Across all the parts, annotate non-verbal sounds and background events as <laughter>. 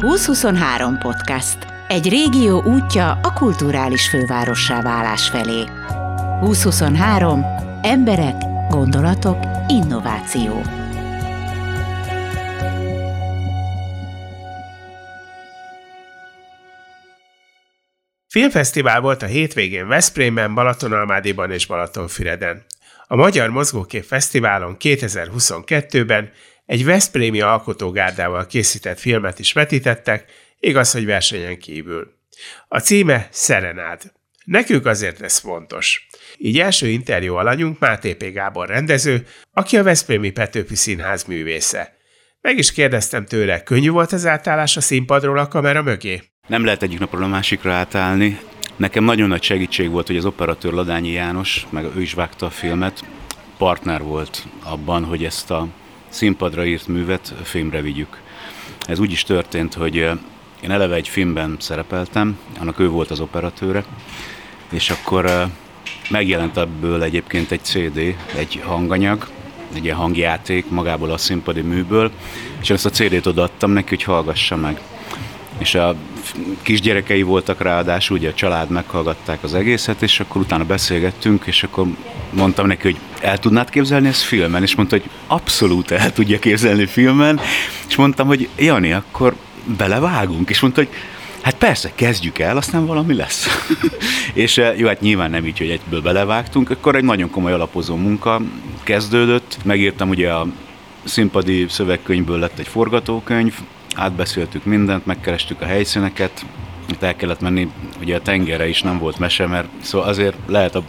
2023 podcast. Egy régió útja a kulturális fővárossá válás felé. 2023. Emberek, gondolatok, innováció. Filmfesztivál volt a hétvégén Veszprémben, Balatonalmádiban és Balatonfüreden. A Magyar Mozgókép Fesztiválon 2022-ben egy Veszprémi alkotógárdával készített filmet is vetítettek, igaz, hogy versenyen kívül. A címe Szerenád. Nekünk azért ez fontos. Így első interjú alanyunk Máté P. Gábor rendező, aki a Veszprémi Petőfi Színház művésze. Meg is kérdeztem tőle, könnyű volt az átállás a színpadról a kamera mögé? Nem lehet egyik napról a másikra átállni. Nekem nagyon nagy segítség volt, hogy az operatőr Ladányi János, meg ő is vágta a filmet, partner volt abban, hogy ezt a színpadra írt művet filmre vigyük. Ez úgy is történt, hogy én eleve egy filmben szerepeltem, annak ő volt az operatőre, és akkor megjelent ebből egyébként egy CD, egy hanganyag, egy ilyen hangjáték magából a színpadi műből, és ezt a CD-t odaadtam neki, hogy hallgassa meg. És a kisgyerekei voltak ráadásul, ugye a család meghallgatták az egészet, és akkor utána beszélgettünk, és akkor mondtam neki, hogy el tudnád képzelni ezt filmen? És mondta, hogy abszolút el tudja képzelni filmen, és mondtam, hogy Jani, akkor belevágunk, és mondta, hogy Hát persze, kezdjük el, aztán valami lesz. <laughs> és eh, jó, hát nyilván nem így, hogy egyből belevágtunk, akkor egy nagyon komoly alapozó munka kezdődött. Megírtam ugye a színpadi szövegkönyvből lett egy forgatókönyv, átbeszéltük mindent, megkerestük a helyszíneket, itt el kellett menni, ugye a tengerre is nem volt mese, mert szóval azért lehet a,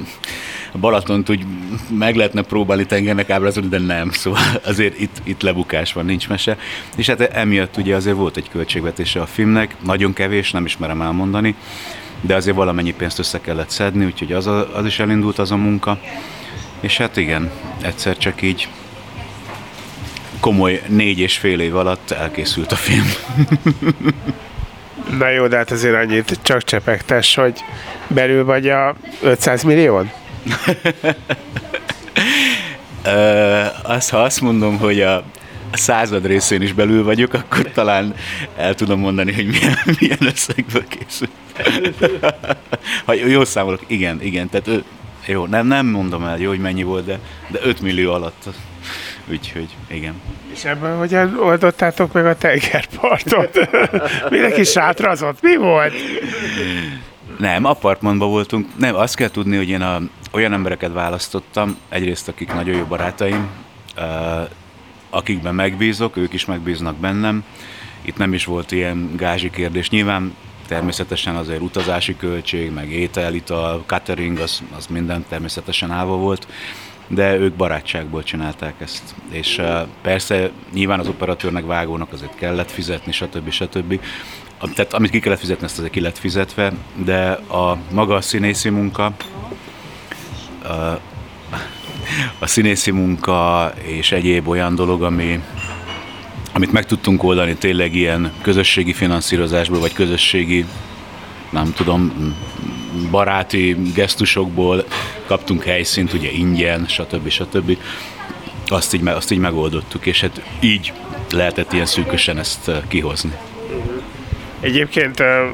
a Balatont úgy meg lehetne próbálni tengernek ábrázolni, de nem, szóval azért itt, itt lebukás van, nincs mese. És hát emiatt ugye azért volt egy költségvetése a filmnek, nagyon kevés, nem ismerem elmondani, de azért valamennyi pénzt össze kellett szedni, úgyhogy az, a, az is elindult az a munka. És hát igen, egyszer csak így komoly négy és fél év alatt elkészült a film. <laughs> Na jó, de hát azért annyit csak csepegtes, hogy belül vagy a 500 millió? azt, ha azt mondom, hogy a, század részén is belül vagyok, akkor talán el tudom mondani, hogy milyen, <laughs> milyen összegből készült. <laughs> ha jó számolok, igen, igen, tehát jó, nem, nem mondom el, jó, hogy mennyi volt, de, de 5 millió alatt. Úgyhogy, igen. És ebben hogyan oldottátok meg a tengerpartot? <laughs> Mindenki sátrazott? Mi volt? Nem, apartmanban voltunk. Nem, azt kell tudni, hogy én a, olyan embereket választottam, egyrészt akik nagyon jó barátaim, uh, akikben megbízok, ők is megbíznak bennem. Itt nem is volt ilyen gázsi kérdés. Nyilván természetesen azért utazási költség, meg étel, ital, catering, az, az minden természetesen állva volt de ők barátságból csinálták ezt. És uh, persze nyilván az operatőrnek, vágónak azért kellett fizetni, stb. stb. Tehát amit ki kellett fizetni, ezt azért ki lett fizetve, de a maga a színészi munka, uh, a színészi munka és egyéb olyan dolog, ami, amit meg tudtunk oldani tényleg ilyen közösségi finanszírozásból, vagy közösségi, nem tudom, baráti gesztusokból kaptunk helyszínt, ugye ingyen, stb. stb. Azt így, azt így megoldottuk, és hát így lehetett ilyen szűkösen ezt eh, kihozni. Egyébként eh,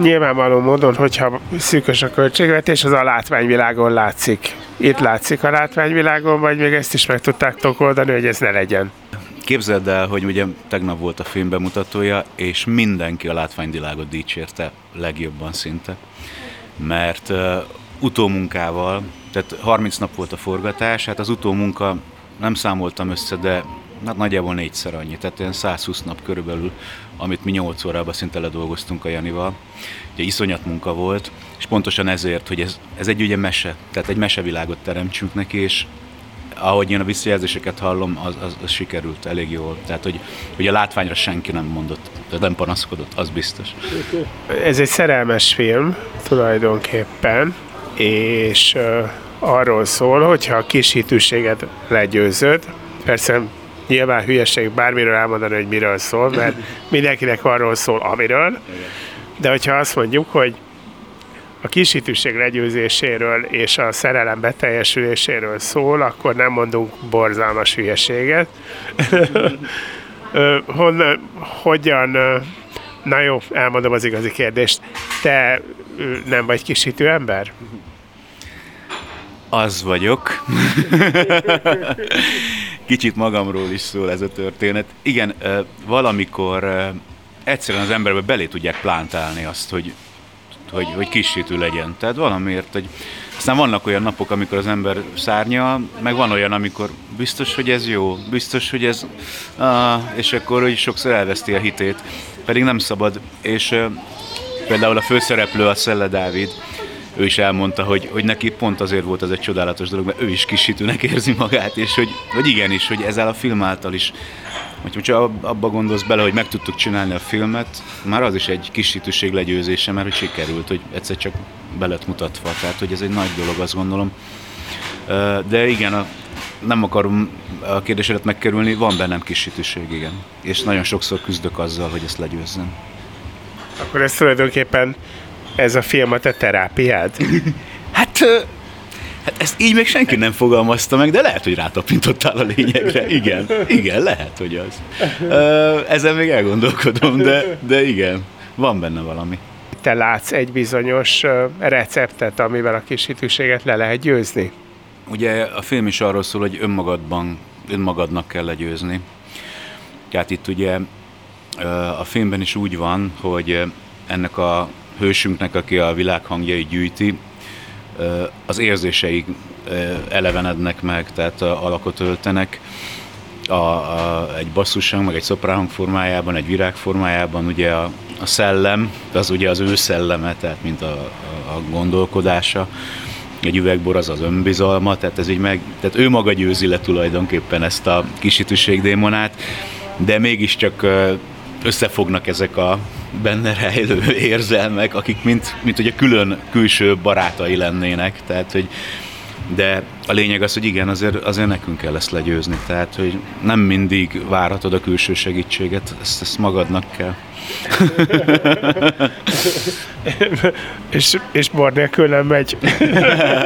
nyilvánvaló módon, hogyha szűkös a költségvetés, az a látványvilágon látszik. Itt látszik a látványvilágon, vagy még ezt is meg tudták oldani, hogy ez ne legyen. Képzeld el, hogy ugye tegnap volt a film bemutatója, és mindenki a látványvilágot dicsérte legjobban szinte mert uh, utómunkával, tehát 30 nap volt a forgatás, hát az utómunka nem számoltam össze, de hát nagyjából négyszer annyi, tehát ilyen 120 nap körülbelül, amit mi 8 órában szinte ledolgoztunk a Janival. Ugye iszonyat munka volt, és pontosan ezért, hogy ez, ez egy ugye mese, tehát egy mesevilágot teremtsünk neki, és ahogy én a visszajelzéseket hallom, az, az, az sikerült elég jól. Tehát, hogy, hogy a látványra senki nem mondott, nem panaszkodott, az biztos. Ez egy szerelmes film tulajdonképpen, és uh, arról szól, hogyha a kis hitűséget legyőzöd, persze nyilván hülyeség bármiről elmondani, hogy miről szól, mert <laughs> mindenkinek arról szól, amiről, de hogyha azt mondjuk, hogy a kisítőség legyőzéséről és a szerelem beteljesüléséről szól, akkor nem mondunk borzalmas hülyeséget. <laughs> Honnan, hogyan Na jó, elmondom az igazi kérdést. Te nem vagy kisítő ember? Az vagyok. <laughs> Kicsit magamról is szól ez a történet. Igen, valamikor egyszerűen az emberbe belé tudják plántálni azt, hogy, hogy, hogy kisítő legyen. Tehát valamiért, hogy aztán vannak olyan napok, amikor az ember szárnya, meg van olyan, amikor biztos, hogy ez jó, biztos, hogy ez... Ah, és akkor hogy sokszor elveszti a hitét, pedig nem szabad. És például a főszereplő, a Szelle Dávid, ő is elmondta, hogy, hogy neki pont azért volt ez egy csodálatos dolog, mert ő is kisítőnek érzi magát, és hogy, hogy igenis, hogy ezzel a film által is, hogyha abba gondolsz bele, hogy meg tudtuk csinálni a filmet, már az is egy kisítőség legyőzése, mert hogy sikerült, hogy egyszer csak be lett mutatva, tehát hogy ez egy nagy dolog, azt gondolom. De igen, a, nem akarom a kérdésedet megkerülni, van bennem kisítőség, igen. És nagyon sokszor küzdök azzal, hogy ezt legyőzzem. Akkor ez tulajdonképpen ez a film a te terápiád? <laughs> hát, hát ezt így még senki nem fogalmazta meg, de lehet, hogy rátapintottál a lényegre. Igen, igen, lehet, hogy az. Ezen még elgondolkodom, de, de igen, van benne valami. Te látsz egy bizonyos receptet, amivel a kisítőséget le lehet győzni? Ugye a film is arról szól, hogy önmagadban, önmagadnak kell legyőzni. Tehát itt ugye a filmben is úgy van, hogy ennek a hősünknek, aki a világ hangjai gyűjti, az érzései elevenednek meg, tehát alakot öltenek. A, a, egy basszushang, meg egy szopránhang formájában, egy virág formájában ugye a, a szellem, az ugye az ő szelleme, tehát mint a, a, a gondolkodása, egy üvegbor az az önbizalma, tehát ez így meg, tehát ő maga győzi le tulajdonképpen ezt a kisítőség démonát, de mégiscsak összefognak ezek a benne rejlő <laughs> érzelmek, akik mint, mint ugye külön külső barátai lennének, tehát hogy de a lényeg az, hogy igen, azért, azért nekünk kell ezt legyőzni, tehát hogy nem mindig várhatod a külső segítséget, ezt, ezt magadnak kell. <laughs> és, és bor nélkül nem megy.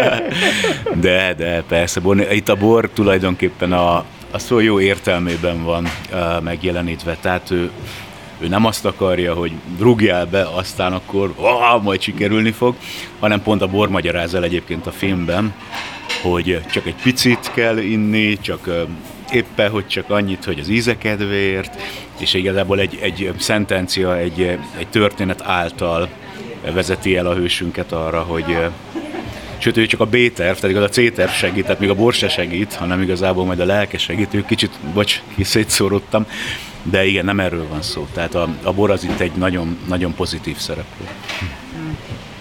<laughs> de, de persze, bor, itt a bor tulajdonképpen a, a szó jó értelmében van uh, megjelenítve, tehát ő ő nem azt akarja, hogy rúgjál be, aztán akkor ah, majd sikerülni fog, hanem pont a bor magyaráz el egyébként a filmben, hogy csak egy picit kell inni, csak éppen, hogy csak annyit, hogy az íze kedvéért, és igazából egy, egy szentencia, egy, egy történet által vezeti el a hősünket arra, hogy sőt, ő csak a B-terv, tehát igaz a C-terv segít, tehát még a bor se segít, hanem igazából majd a lelke segít, ő kicsit, bocs, <laughs> szétszórodtam, de igen, nem erről van szó. Tehát a, a bor az itt egy nagyon, nagyon pozitív szereplő.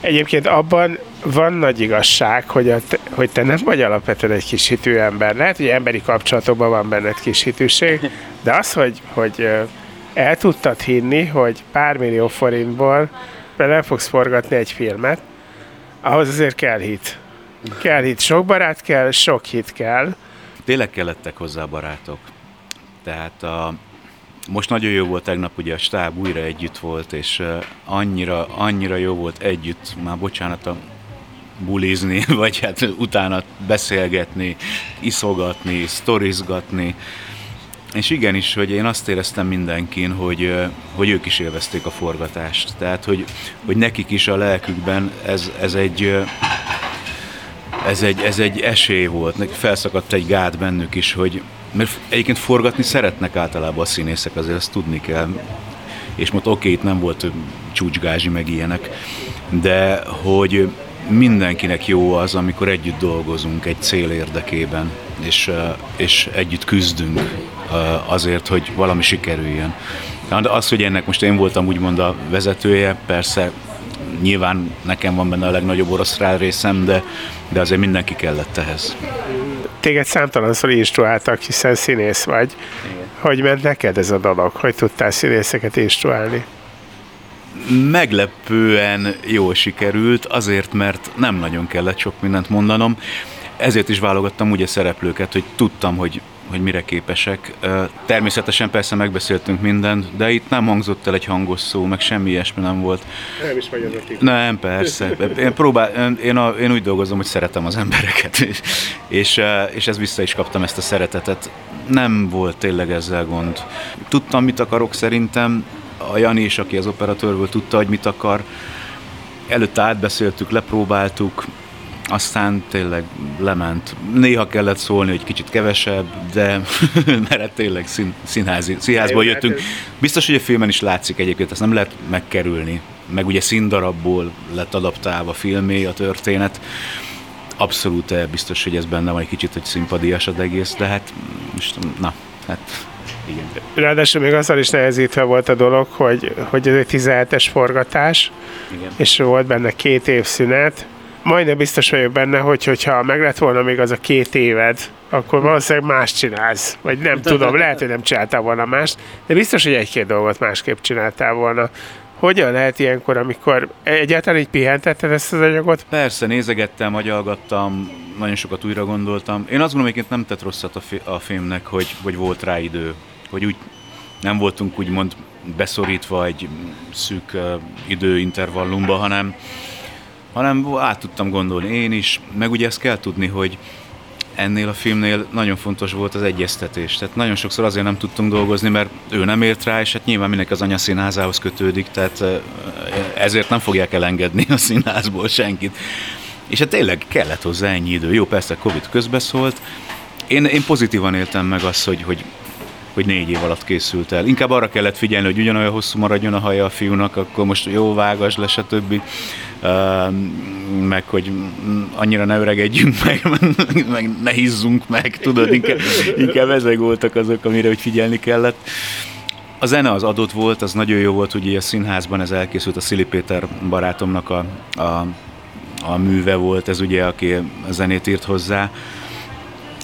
Egyébként abban van nagy igazság, hogy, a, hogy te nem vagy alapvetően egy kisítő ember. Lehet, hogy emberi kapcsolatokban van benned kisítőség, de az, hogy, hogy el tudtad hinni, hogy pár millió forintból bele fogsz forgatni egy filmet, ahhoz azért kell hit. Kell hit, sok barát kell, sok hit kell. Tényleg kellettek hozzá barátok. Tehát a, most nagyon jó volt tegnap, ugye a stáb újra együtt volt, és annyira, annyira jó volt együtt, már bocsánat a bulizni, <laughs> vagy hát utána beszélgetni, iszogatni, sztorizgatni. És igenis, hogy én azt éreztem mindenkin, hogy, hogy ők is élvezték a forgatást. Tehát, hogy, hogy nekik is a lelkükben ez, ez egy ez egy, ez egy esély volt, felszakadt egy gát bennük is, hogy, mert egyébként forgatni szeretnek általában a színészek, azért ezt tudni kell. És most oké, okay, itt nem volt csúcsgázsi meg ilyenek, de hogy mindenkinek jó az, amikor együtt dolgozunk egy cél érdekében, és, és együtt küzdünk azért, hogy valami sikerüljön. De az, hogy ennek most én voltam úgymond a vezetője, persze nyilván nekem van benne a legnagyobb orosz részem, de, de azért mindenki kellett ehhez téged számtalanszor instruáltak, hiszen színész vagy. Igen. Hogy ment neked ez a dolog? Hogy tudtál színészeket instruálni? Meglepően jól sikerült, azért, mert nem nagyon kellett sok mindent mondanom. Ezért is válogattam úgy a szereplőket, hogy tudtam, hogy hogy mire képesek. Természetesen persze megbeszéltünk mindent, de itt nem hangzott el egy hangos szó, meg semmi ilyesmi nem volt. Nem is vagy az a Nem, persze. Én, próbál, én, a, én úgy dolgozom, hogy szeretem az embereket, <laughs> és, és, és ez vissza is kaptam ezt a szeretetet. Nem volt tényleg ezzel gond. Tudtam, mit akarok szerintem, a Jani is, aki az operatőr volt, tudta, hogy mit akar. Előtte átbeszéltük, lepróbáltuk, aztán tényleg lement. Néha kellett szólni, hogy kicsit kevesebb, de <laughs> mert tényleg szín, színházi, színházból jöttünk. Biztos, hogy a filmen is látszik egyébként, ezt nem lehet megkerülni. Meg ugye színdarabból lett adaptálva filmé a történet. Abszolút eh, biztos, hogy ez benne van egy kicsit, hogy szimpadias az egész, de hát most, na, hát igen. Ráadásul még azzal is nehezítve volt a dolog, hogy, hogy ez egy 17-es forgatás, Igen. és volt benne két év szünet, majdnem biztos vagyok benne, hogy hogyha meg lett volna még az a két éved, akkor valószínűleg más csinálsz. Vagy nem <laughs> tudom, lehet, hogy nem csináltál volna mást, de biztos, hogy egy-két dolgot másképp csináltál volna. Hogyan lehet ilyenkor, amikor egyáltalán így pihentetted ezt az anyagot? Persze, nézegettem, agyalgattam, nagyon sokat újra gondoltam. Én azt gondolom, hogy nem tett rosszat a, fi- a filmnek, hogy, hogy volt rá idő, hogy úgy nem voltunk úgymond beszorítva egy szűk uh, időintervallumba, hanem hanem át tudtam gondolni én is, meg ugye ezt kell tudni, hogy ennél a filmnél nagyon fontos volt az egyeztetés. Tehát nagyon sokszor azért nem tudtunk dolgozni, mert ő nem ért rá, és hát nyilván mindenki az anya színházához kötődik, tehát ezért nem fogják elengedni a színházból senkit. És hát tényleg kellett hozzá ennyi idő. Jó, persze Covid közbeszólt. Én, én pozitívan éltem meg azt, hogy, hogy hogy négy év alatt készült el. Inkább arra kellett figyelni, hogy ugyanolyan hosszú maradjon a haja a fiúnak, akkor most jó vágas le, stb. Uh, meg hogy annyira ne öregedjünk meg, <laughs> meg ne hízzunk meg, tudod, inkább, inkább ezek voltak azok, amire hogy figyelni kellett. A zene az adott volt, az nagyon jó volt, ugye a színházban ez elkészült, a Szili Péter barátomnak a, a, a műve volt, ez ugye, aki a zenét írt hozzá.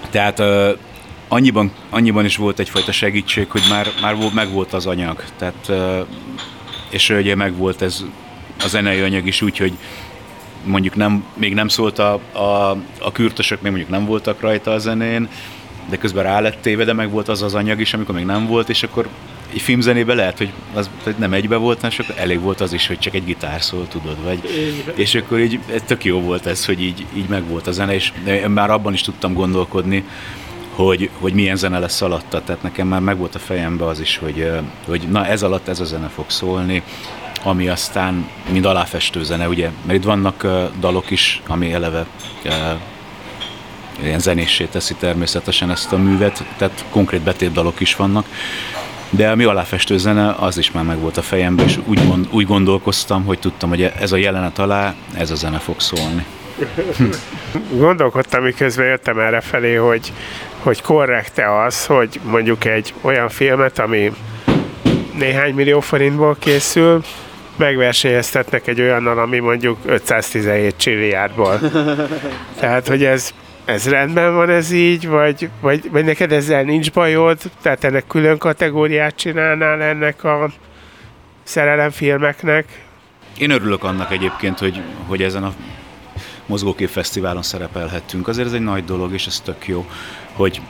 Tehát annyiban, annyiban is volt egyfajta segítség, hogy már, már megvolt az anyag, tehát, és ugye megvolt ez a zenei anyag is úgy, hogy mondjuk nem, még nem szólt a, a, a kürtösök, még mondjuk nem voltak rajta a zenén, de közben rá lett téve, de meg volt az az anyag is, amikor még nem volt, és akkor egy filmzenében lehet, hogy az hogy nem egybe volt, és akkor elég volt az is, hogy csak egy gitár szól, tudod, vagy. És akkor így tök jó volt ez, hogy így, így meg volt a zene, és már abban is tudtam gondolkodni, hogy, hogy milyen zene lesz alatta. Tehát nekem már megvolt a fejembe az is, hogy, hogy na ez alatt ez a zene fog szólni, ami aztán mind aláfestő zene, ugye, mert itt vannak dalok is, ami eleve ilyen zenéssé teszi természetesen ezt a művet, tehát konkrét betétdalok is vannak, de ami aláfestő zene, az is már megvolt a fejemben, és úgy, gond, úgy gondolkoztam, hogy tudtam, hogy ez a jelenet alá, ez a zene fog szólni. <laughs> Gondolkodtam, miközben jöttem erre felé, hogy hogy korrekte az, hogy mondjuk egy olyan filmet, ami néhány millió forintból készül, megversenyeztetnek egy olyannal, ami mondjuk 517 csilliárdból. <laughs> Tehát, hogy ez, ez rendben van ez így, vagy, vagy, vagy neked ezzel nincs bajod, tehát ennek külön kategóriát csinálnál ennek a szerelemfilmeknek? Én örülök annak egyébként, hogy, hogy ezen a mozgókép fesztiválon szerepelhettünk. Azért ez egy nagy dolog, és ez tök jó hogy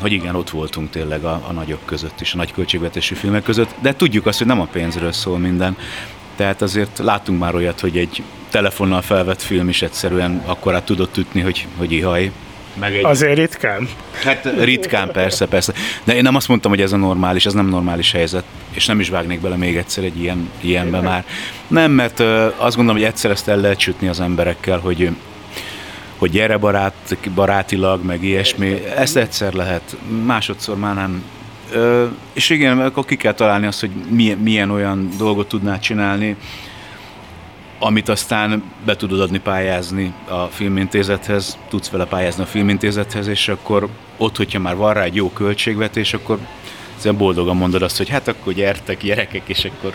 hogy igen, ott voltunk tényleg a, a nagyok között is, a nagy költségvetésű filmek között, de tudjuk azt, hogy nem a pénzről szól minden. Tehát azért látunk már olyat, hogy egy telefonnal felvett film is egyszerűen akkorát tudott ütni, hogy, hogy ihaj. Meg egy... Azért ritkán? Hát ritkán, persze, persze. De én nem azt mondtam, hogy ez a normális, ez nem normális helyzet, és nem is vágnék bele még egyszer egy ilyen, ilyenbe már. Nem, mert azt gondolom, hogy egyszer ezt el lehet sütni az emberekkel, hogy hogy gyere barát, barátilag, meg ilyesmi, ezt egyszer lehet, másodszor már nem. Ö, és igen, akkor ki kell találni azt, hogy milyen, milyen olyan dolgot tudnál csinálni, amit aztán be tudod adni pályázni a filmintézethez, tudsz vele pályázni a filmintézethez, és akkor ott, hogyha már van rá egy jó költségvetés, akkor Szóval boldogan mondod azt, hogy hát akkor gyertek gyerekek, és akkor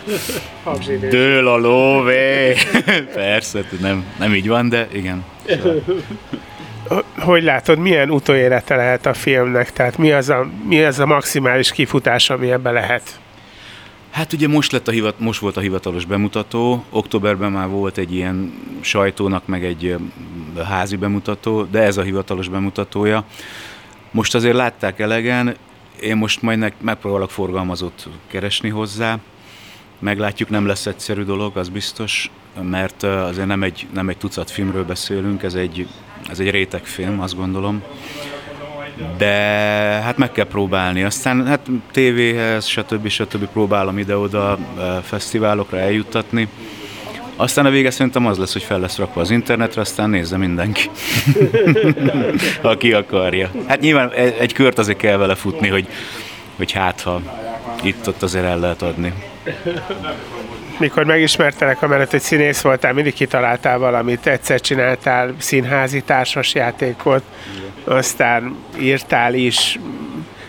dől a lóvé. <laughs> Persze, nem, nem így van, de igen. Hogy látod, milyen utóélete lehet a filmnek? Tehát mi az a, mi az a maximális kifutás, ami ebbe lehet? Hát ugye most, lett a hivat, most volt a hivatalos bemutató, októberben már volt egy ilyen sajtónak, meg egy házi bemutató, de ez a hivatalos bemutatója. Most azért látták elegen, én most majd megpróbálok forgalmazót keresni hozzá. Meglátjuk, nem lesz egyszerű dolog, az biztos, mert azért nem egy, nem egy tucat filmről beszélünk, ez egy, ez egy rétegfilm, azt gondolom. De hát meg kell próbálni. Aztán hát tévéhez, stb. stb. próbálom ide-oda fesztiválokra eljuttatni. Aztán a vége szerintem az lesz, hogy fel lesz rakva az internetre, aztán nézze mindenki, <laughs> aki akarja. Hát nyilván egy kört azért kell vele futni, hogy, hogy hát ha itt-ott azért el lehet adni. Mikor megismertelek, amellett, hogy színész voltál, mindig kitaláltál valamit, egyszer csináltál színházi társasjátékot, aztán írtál is,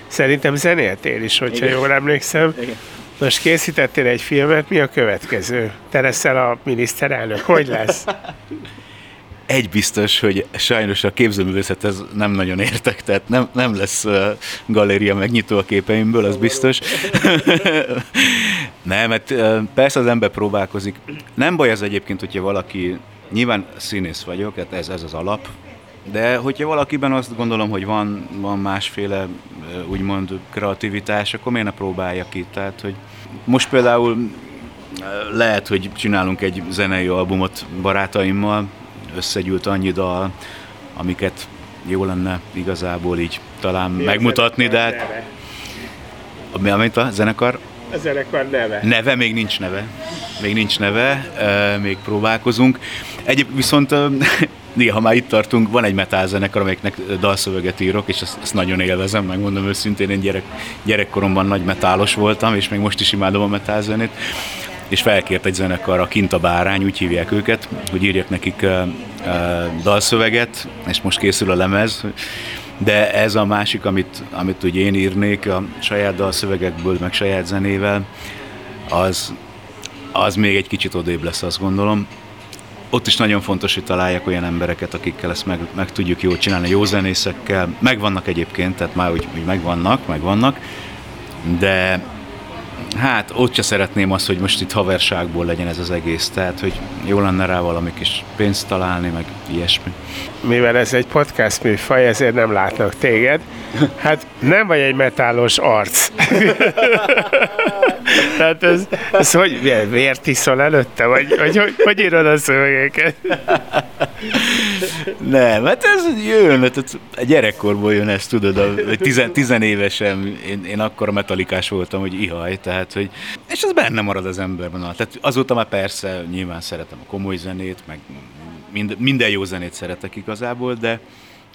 szerintem zenéltél is, hogyha Igen. jól emlékszem. Igen. Most készítettél egy filmet, mi a következő? Te leszel a miniszterelnök, hogy lesz? <laughs> Egy biztos, hogy sajnos a képzőművészethez nem nagyon értek, tehát nem, nem lesz galéria megnyitó a képeimből, az biztos. <laughs> nem, mert uh, persze az ember próbálkozik. Nem baj az egyébként, hogyha valaki, nyilván színész vagyok, hát ez, ez az alap, de hogyha valakiben azt gondolom, hogy van, van másféle úgymond kreativitás, akkor miért ne próbálja ki? Tehát, hogy most például lehet, hogy csinálunk egy zenei albumot barátaimmal, összegyűlt annyi dal, amiket jó lenne igazából így talán Mi megmutatni, de hát... Mi, amit a zenekar? A zenekar neve. Neve, még nincs neve. Még nincs neve, még próbálkozunk. Egyéb viszont néha már itt tartunk, van egy metal zenekar, amelyiknek dalszöveget írok, és ezt, ezt nagyon élvezem, megmondom őszintén, én gyerek, gyerekkoromban nagy metálos voltam, és még most is imádom a metal zenét és felkért egy zenekar, a Kinta Bárány, úgy hívják őket, hogy írjak nekik uh, uh, dalszöveget, és most készül a lemez, de ez a másik, amit, amit úgy én írnék a saját dalszövegekből, meg saját zenével, az, az még egy kicsit odébb lesz, azt gondolom ott is nagyon fontos, hogy találjak olyan embereket, akikkel ezt meg, meg tudjuk jól csinálni, jó zenészekkel. Megvannak egyébként, tehát már úgy, úgy megvannak, megvannak, de hát ott se szeretném azt, hogy most itt haverságból legyen ez az egész, tehát hogy jó lenne rá valami kis pénzt találni, meg ilyesmi. Mivel ez egy podcast műfaj, ezért nem látnak téged. Hát nem vagy egy metálos arc. <laughs> Tehát ez, ez hogy vért iszol előtte? Vagy, vagy hogy, hogy írod a szövegeket? Nem, hát ez jön, hát a gyerekkorból jön ez, tudod, a, tizen, tizenévesen én, én akkor metalikás voltam, hogy ihaj, tehát, hogy, és ez benne marad az emberben. Tehát azóta már persze nyilván szeretem a komoly zenét, meg mind, minden jó zenét szeretek igazából, de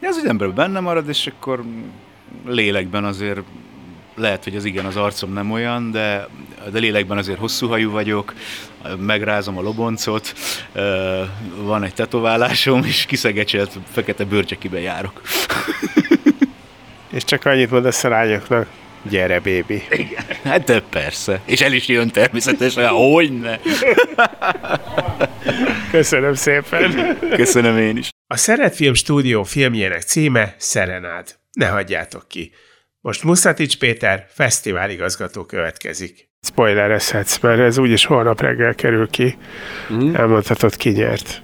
ez az emberben benne marad, és akkor lélekben azért lehet, hogy az igen, az arcom nem olyan, de, de lélekben azért hosszú hajú vagyok, megrázom a loboncot, van egy tetoválásom, és kiszegecselt fekete bőrcsekiben járok. <laughs> És csak annyit mondasz a lányoknak, gyere, bébi. Igen, hát de persze. És el is jön természetesen, hogyne. <laughs> Köszönöm szépen. Köszönöm én is. A Szeretfilm stúdió filmjének címe Szerenád. Ne hagyjátok ki. Most Muszatics Péter, fesztiváligazgató következik. Spoilerezhetsz, mert ez úgyis holnap reggel kerül ki. Mm. Elmondhatod, ki nyert.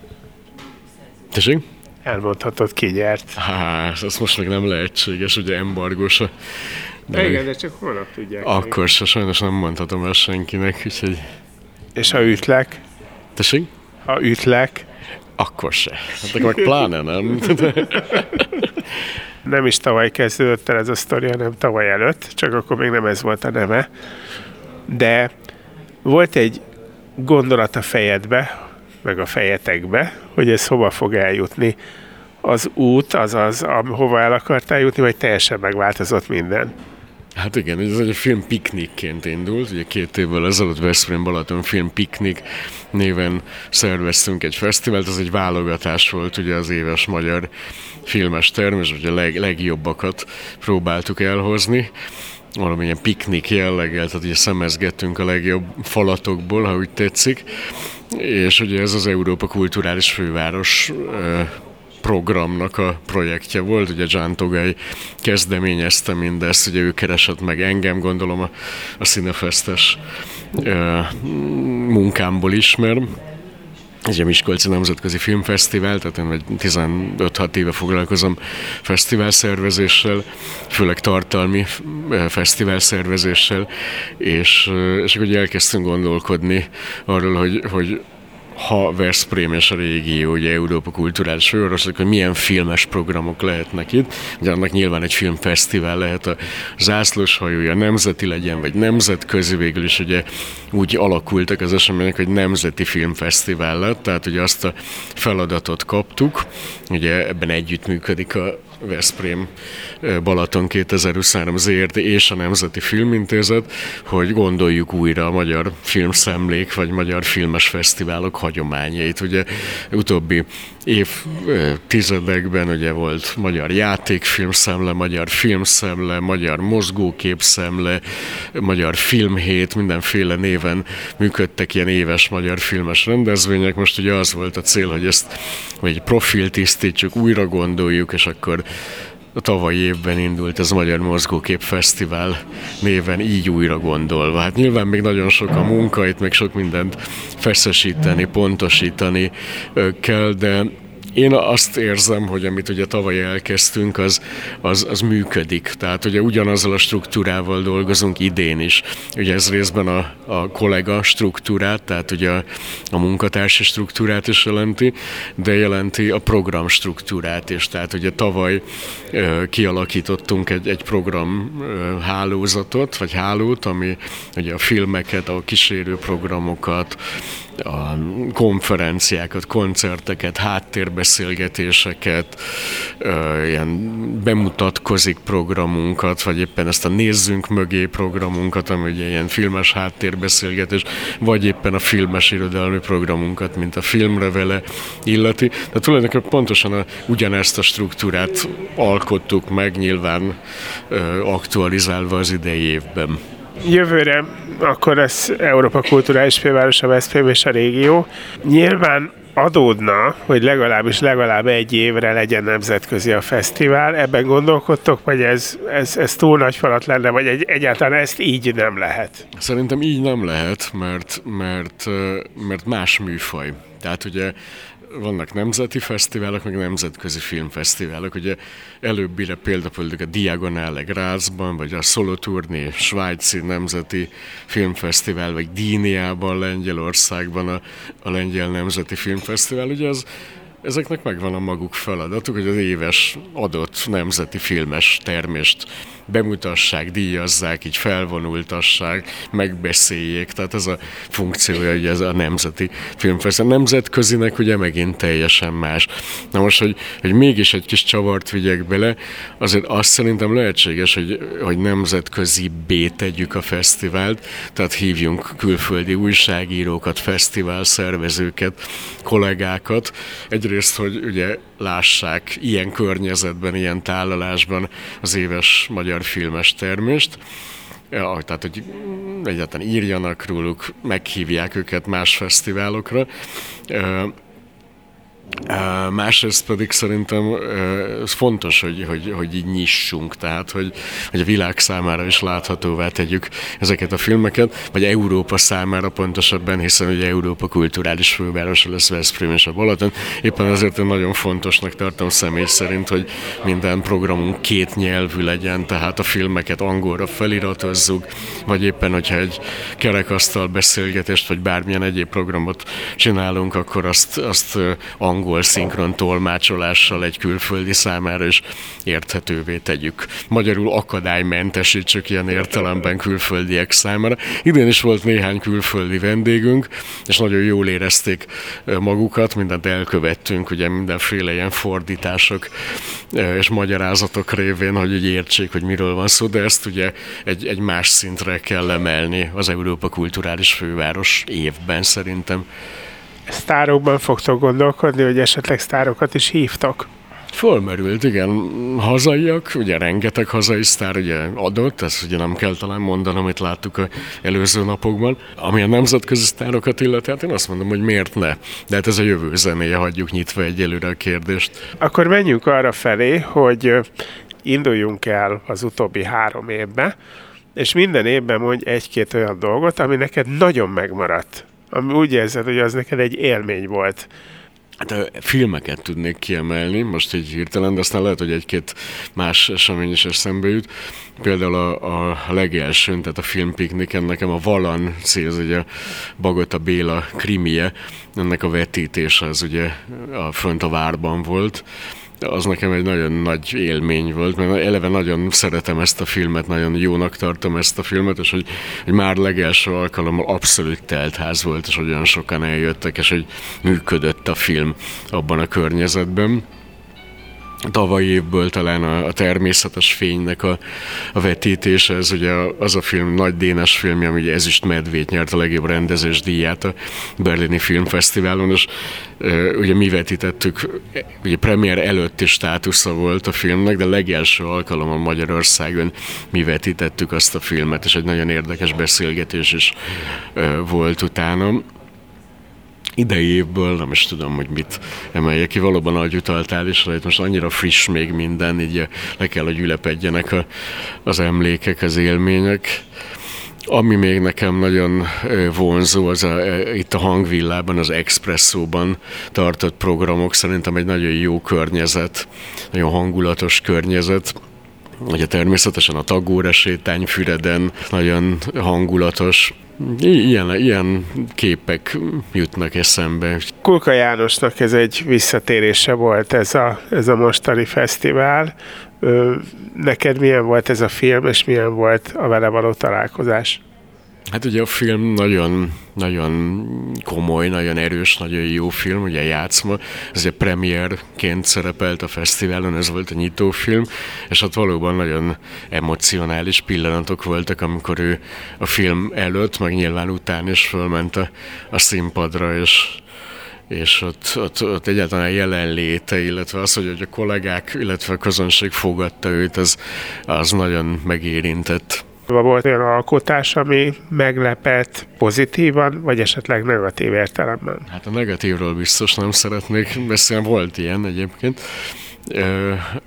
Tessék? Elmondhatod, ki nyert. Hát, ez most még nem lehetséges, ugye embargós a... De igen, de csak holnap tudják. Akkor se, sajnos nem mondhatom el senkinek, úgyhogy... És ha ütlek? Tessék? Ha ütlek? Akkor se. Hát akkor meg pláne nem. <laughs> nem is tavaly kezdődött el ez a sztori, hanem tavaly előtt, csak akkor még nem ez volt a neve. De volt egy gondolat a fejedbe, meg a fejetekbe, hogy ez hova fog eljutni. Az út, azaz, hova el akartál jutni, vagy teljesen megváltozott minden? Hát igen, ez egy film piknikként indult, ugye két évvel ezelőtt Veszprém Balaton film piknik néven szerveztünk egy fesztivált, ez egy válogatás volt ugye az éves magyar filmes termés, ugye a leg, legjobbakat próbáltuk elhozni, valamilyen piknik jelleggel, tehát ugye szemezgettünk a legjobb falatokból, ha úgy tetszik, és ugye ez az Európa Kulturális Főváros programnak a projektje volt, ugye John Togay kezdeményezte mindezt, ugye ő keresett meg engem, gondolom a, a színefesztes munkámból ismer, egy a Miskolci Nemzetközi Filmfesztivál, tehát én 15-6 éve foglalkozom fesztivál szervezéssel, főleg tartalmi fesztivál szervezéssel, és, és akkor elkezdtünk gondolkodni arról, hogy, hogy ha Veszprém és a régió, ugye Európa kulturális főváros, hogy milyen filmes programok lehetnek itt. Ugye annak nyilván egy filmfesztivál lehet a zászlós hajója nemzeti legyen, vagy nemzetközi végül is ugye úgy alakultak az események, hogy nemzeti filmfesztivál lett, tehát ugye azt a feladatot kaptuk, ugye ebben együttműködik a Veszprém Balaton 2023 ZRT és a Nemzeti Filmintézet, hogy gondoljuk újra a magyar filmszemlék vagy magyar filmes fesztiválok hagyományait. Ugye utóbbi évtizedekben ugye volt magyar játékfilmszemle, magyar filmszemle, magyar mozgóképszemle, magyar filmhét, mindenféle néven működtek ilyen éves magyar filmes rendezvények. Most ugye az volt a cél, hogy ezt egy profil tisztítsuk, újra gondoljuk, és akkor a tavalyi évben indult ez a Magyar Mozgókép Fesztivál néven így újra gondolva. Hát nyilván még nagyon sok a munka, itt még sok mindent feszesíteni, pontosítani kell, de én azt érzem, hogy amit ugye tavaly elkezdtünk, az, az, az működik. Tehát ugye ugyanazzal a struktúrával dolgozunk idén is. Ugye ez részben a, a kollega struktúrát, tehát ugye a, a munkatársi struktúrát is jelenti, de jelenti a program struktúrát is. Tehát ugye tavaly ö, kialakítottunk egy, egy program ö, hálózatot, vagy hálót, ami ugye a filmeket, a kísérő programokat, a konferenciákat, koncerteket, háttérbeszélgetéseket, ilyen bemutatkozik programunkat, vagy éppen ezt a nézzünk mögé programunkat, ami ugye ilyen filmes háttérbeszélgetés, vagy éppen a filmes irodalmi programunkat, mint a filmre vele illeti. Tehát tulajdonképpen pontosan a, ugyanezt a struktúrát alkottuk meg, nyilván aktualizálva az idei évben. Jövőre akkor lesz Európa Kulturális Főváros, a Veszprém és a régió. Nyilván adódna, hogy legalábbis legalább egy évre legyen nemzetközi a fesztivál. Ebben gondolkodtok, vagy ez, ez, ez túl nagy falat lenne, vagy egy, egyáltalán ezt így nem lehet? Szerintem így nem lehet, mert, mert, mert más műfaj. Tehát ugye vannak nemzeti fesztiválok, meg nemzetközi filmfesztiválok. Ugye előbbire például a Diagonale Grazban, vagy a Soloturné Svájci Nemzeti Filmfesztivál, vagy Díniában, Lengyelországban a, a Lengyel Nemzeti Filmfesztivál. Ugye az ezeknek megvan a maguk feladatuk, hogy az éves adott nemzeti filmes termést bemutassák, díjazzák, így felvonultassák, megbeszéljék, tehát ez a funkciója, hogy ez a nemzeti filmfesztivál. Nemzetközinek ugye megint teljesen más. Na most, hogy, hogy mégis egy kis csavart vigyek bele, azért azt szerintem lehetséges, hogy, hogy nemzetközi B tegyük a fesztivált, tehát hívjunk külföldi újságírókat, fesztivál szervezőket, kollégákat. Egyrészt, hogy ugye lássák ilyen környezetben, ilyen tálalásban az éves magyar filmes termést, Ja, tehát, hogy egyáltalán írjanak róluk, meghívják őket más fesztiválokra. Másrészt pedig szerintem ez fontos, hogy, hogy, hogy így nyissunk, tehát hogy, hogy a világ számára is láthatóvá tegyük ezeket a filmeket, vagy Európa számára pontosabban, hiszen ugye Európa kulturális fővárosa lesz Veszprém és a Balaton. Éppen azért én nagyon fontosnak tartom személy szerint, hogy minden programunk két nyelvű legyen, tehát a filmeket angolra feliratozzuk, vagy éppen, hogyha egy kerekasztal beszélgetést, vagy bármilyen egyéb programot csinálunk, akkor azt, azt angol angol szinkron tolmácsolással egy külföldi számára is érthetővé tegyük. Magyarul akadálymentesítsük ilyen értelemben külföldiek számára. Idén is volt néhány külföldi vendégünk, és nagyon jól érezték magukat, mindent elkövettünk, ugye mindenféle ilyen fordítások és magyarázatok révén, hogy úgy értsék, hogy miről van szó, de ezt ugye egy, egy más szintre kell emelni az Európa Kulturális Főváros évben szerintem sztárokban fogtok gondolkodni, hogy esetleg sztárokat is hívtok? Fölmerült, igen. Hazaiak, ugye rengeteg hazai sztár ugye adott, ezt ugye nem kell talán mondanom, amit láttuk a előző napokban. Ami a nemzetközi sztárokat illeti, hát én azt mondom, hogy miért ne. De hát ez a jövő zenéje, hagyjuk nyitva egyelőre a kérdést. Akkor menjünk arra felé, hogy induljunk el az utóbbi három évbe, és minden évben mondj egy-két olyan dolgot, ami neked nagyon megmaradt ami úgy érzed, hogy az neked egy élmény volt Hát filmeket tudnék kiemelni, most így hirtelen, de aztán lehet, hogy egy-két más esemény is eszembe jut. Például a, a legelsőn, tehát a filmpikniken nekem a Valan cél, az ugye Bagota Béla krimie, ennek a vetítése az ugye a fönt a várban volt, az nekem egy nagyon nagy élmény volt, mert eleve nagyon szeretem ezt a filmet, nagyon jónak tartom ezt a filmet, és hogy, hogy már legelső alkalommal abszolút teltház volt, és hogy olyan sokan eljöttek, és hogy működött a film abban a környezetben tavaly évből talán a, a természetes fénynek a, a vetítése, ez ugye az a film, nagy Dénes filmje, ami ezüst medvét nyert a legjobb rendezés díját a Berlini Filmfesztiválon, és e, ugye mi vetítettük, ugye premier előtti státusza volt a filmnek, de legelső alkalommal Magyarországon mi vetítettük azt a filmet, és egy nagyon érdekes beszélgetés is e, volt utána idei évből, nem is tudom, hogy mit emeljek ki, valóban ahogy utaltál is, hogy most annyira friss még minden, így le kell, hogy ülepedjenek a, az emlékek, az élmények. Ami még nekem nagyon vonzó, az a, itt a hangvillában, az Expresszóban tartott programok szerintem egy nagyon jó környezet, nagyon hangulatos környezet. Ugye természetesen a Tagóra sétány Füreden nagyon hangulatos, Ilyen, ilyen képek jutnak eszembe. Kulka Jánosnak ez egy visszatérése volt ez a, ez a mostani fesztivál. Neked milyen volt ez a film, és milyen volt a vele való találkozás? Hát ugye a film nagyon, nagyon komoly, nagyon erős, nagyon jó film, ugye játszma, ez egy premierként szerepelt a fesztiválon, ez volt a nyitófilm, és ott valóban nagyon emocionális pillanatok voltak, amikor ő a film előtt, meg nyilván után is fölment a, a színpadra, és és ott, ott, ott egyáltalán jelenléte, illetve az, hogy a kollégák, illetve a közönség fogadta őt, az, az nagyon megérintett. Volt olyan alkotás, ami meglepett pozitívan, vagy esetleg negatív értelemben? Hát a negatívról biztos nem szeretnék beszélni, volt ilyen egyébként.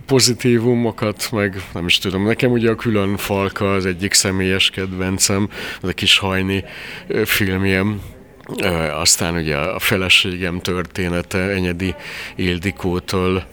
Pozitívumokat, meg nem is tudom, nekem ugye a külön falka az egyik személyes kedvencem, az a kis hajni filmjem, aztán ugye a feleségem története Enyedi Ildikótól,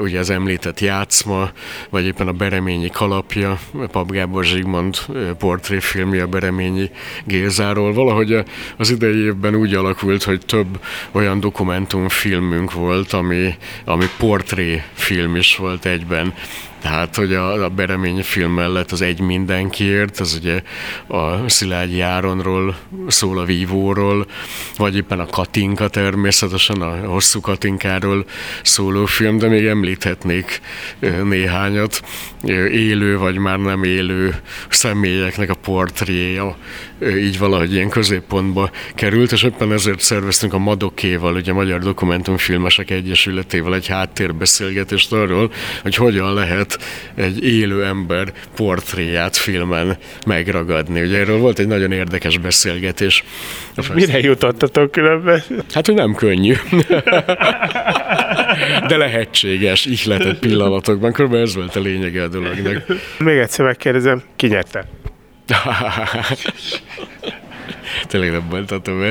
ugye az említett játszma, vagy éppen a Bereményi kalapja, Pap Gábor Zsigmond portréfilmje a Bereményi Gézáról. Valahogy az idei évben úgy alakult, hogy több olyan dokumentumfilmünk volt, ami, ami portréfilm is volt egyben. Tehát, hogy a, a Bereményi film mellett az Egy mindenkiért, az ugye a Szilágyi Áronról szól a vívóról, vagy éppen a Katinka természetesen, a hosszú Katinkáról szóló film, de még említhetnék néhányat. Élő vagy már nem élő személyeknek a portréja így valahogy ilyen középpontba került, és éppen ezért szerveztünk a Madokéval, ugye a Magyar Dokumentumfilmesek Egyesületével egy háttérbeszélgetést arról, hogy hogyan lehet egy élő ember portréját filmen megragadni. Ugye erről volt egy nagyon érdekes beszélgetés. Mire jutottatok különben? Hát, hogy nem könnyű. De lehetséges, ihletett pillanatokban. Körülbelül ez volt a lényege a dolognak. Még egyszer megkérdezem, ki nyerte? Tényleg nem mondhatom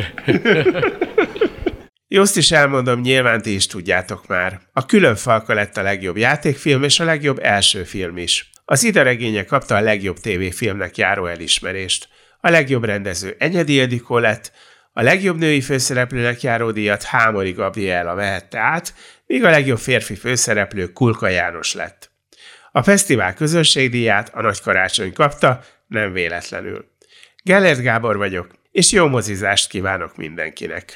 Jószt is elmondom, nyilván ti is tudjátok már. A külön falka lett a legjobb játékfilm és a legjobb első film is. Az regénye kapta a legjobb tévéfilmnek járó elismerést. A legjobb rendező Enyedi Ildikó lett, a legjobb női főszereplőnek járó díjat Hámori Gabriela vehette át, míg a legjobb férfi főszereplő Kulka János lett. A fesztivál közönségdíját a Nagy Karácsony kapta, nem véletlenül. Gellert Gábor vagyok, és jó mozizást kívánok mindenkinek!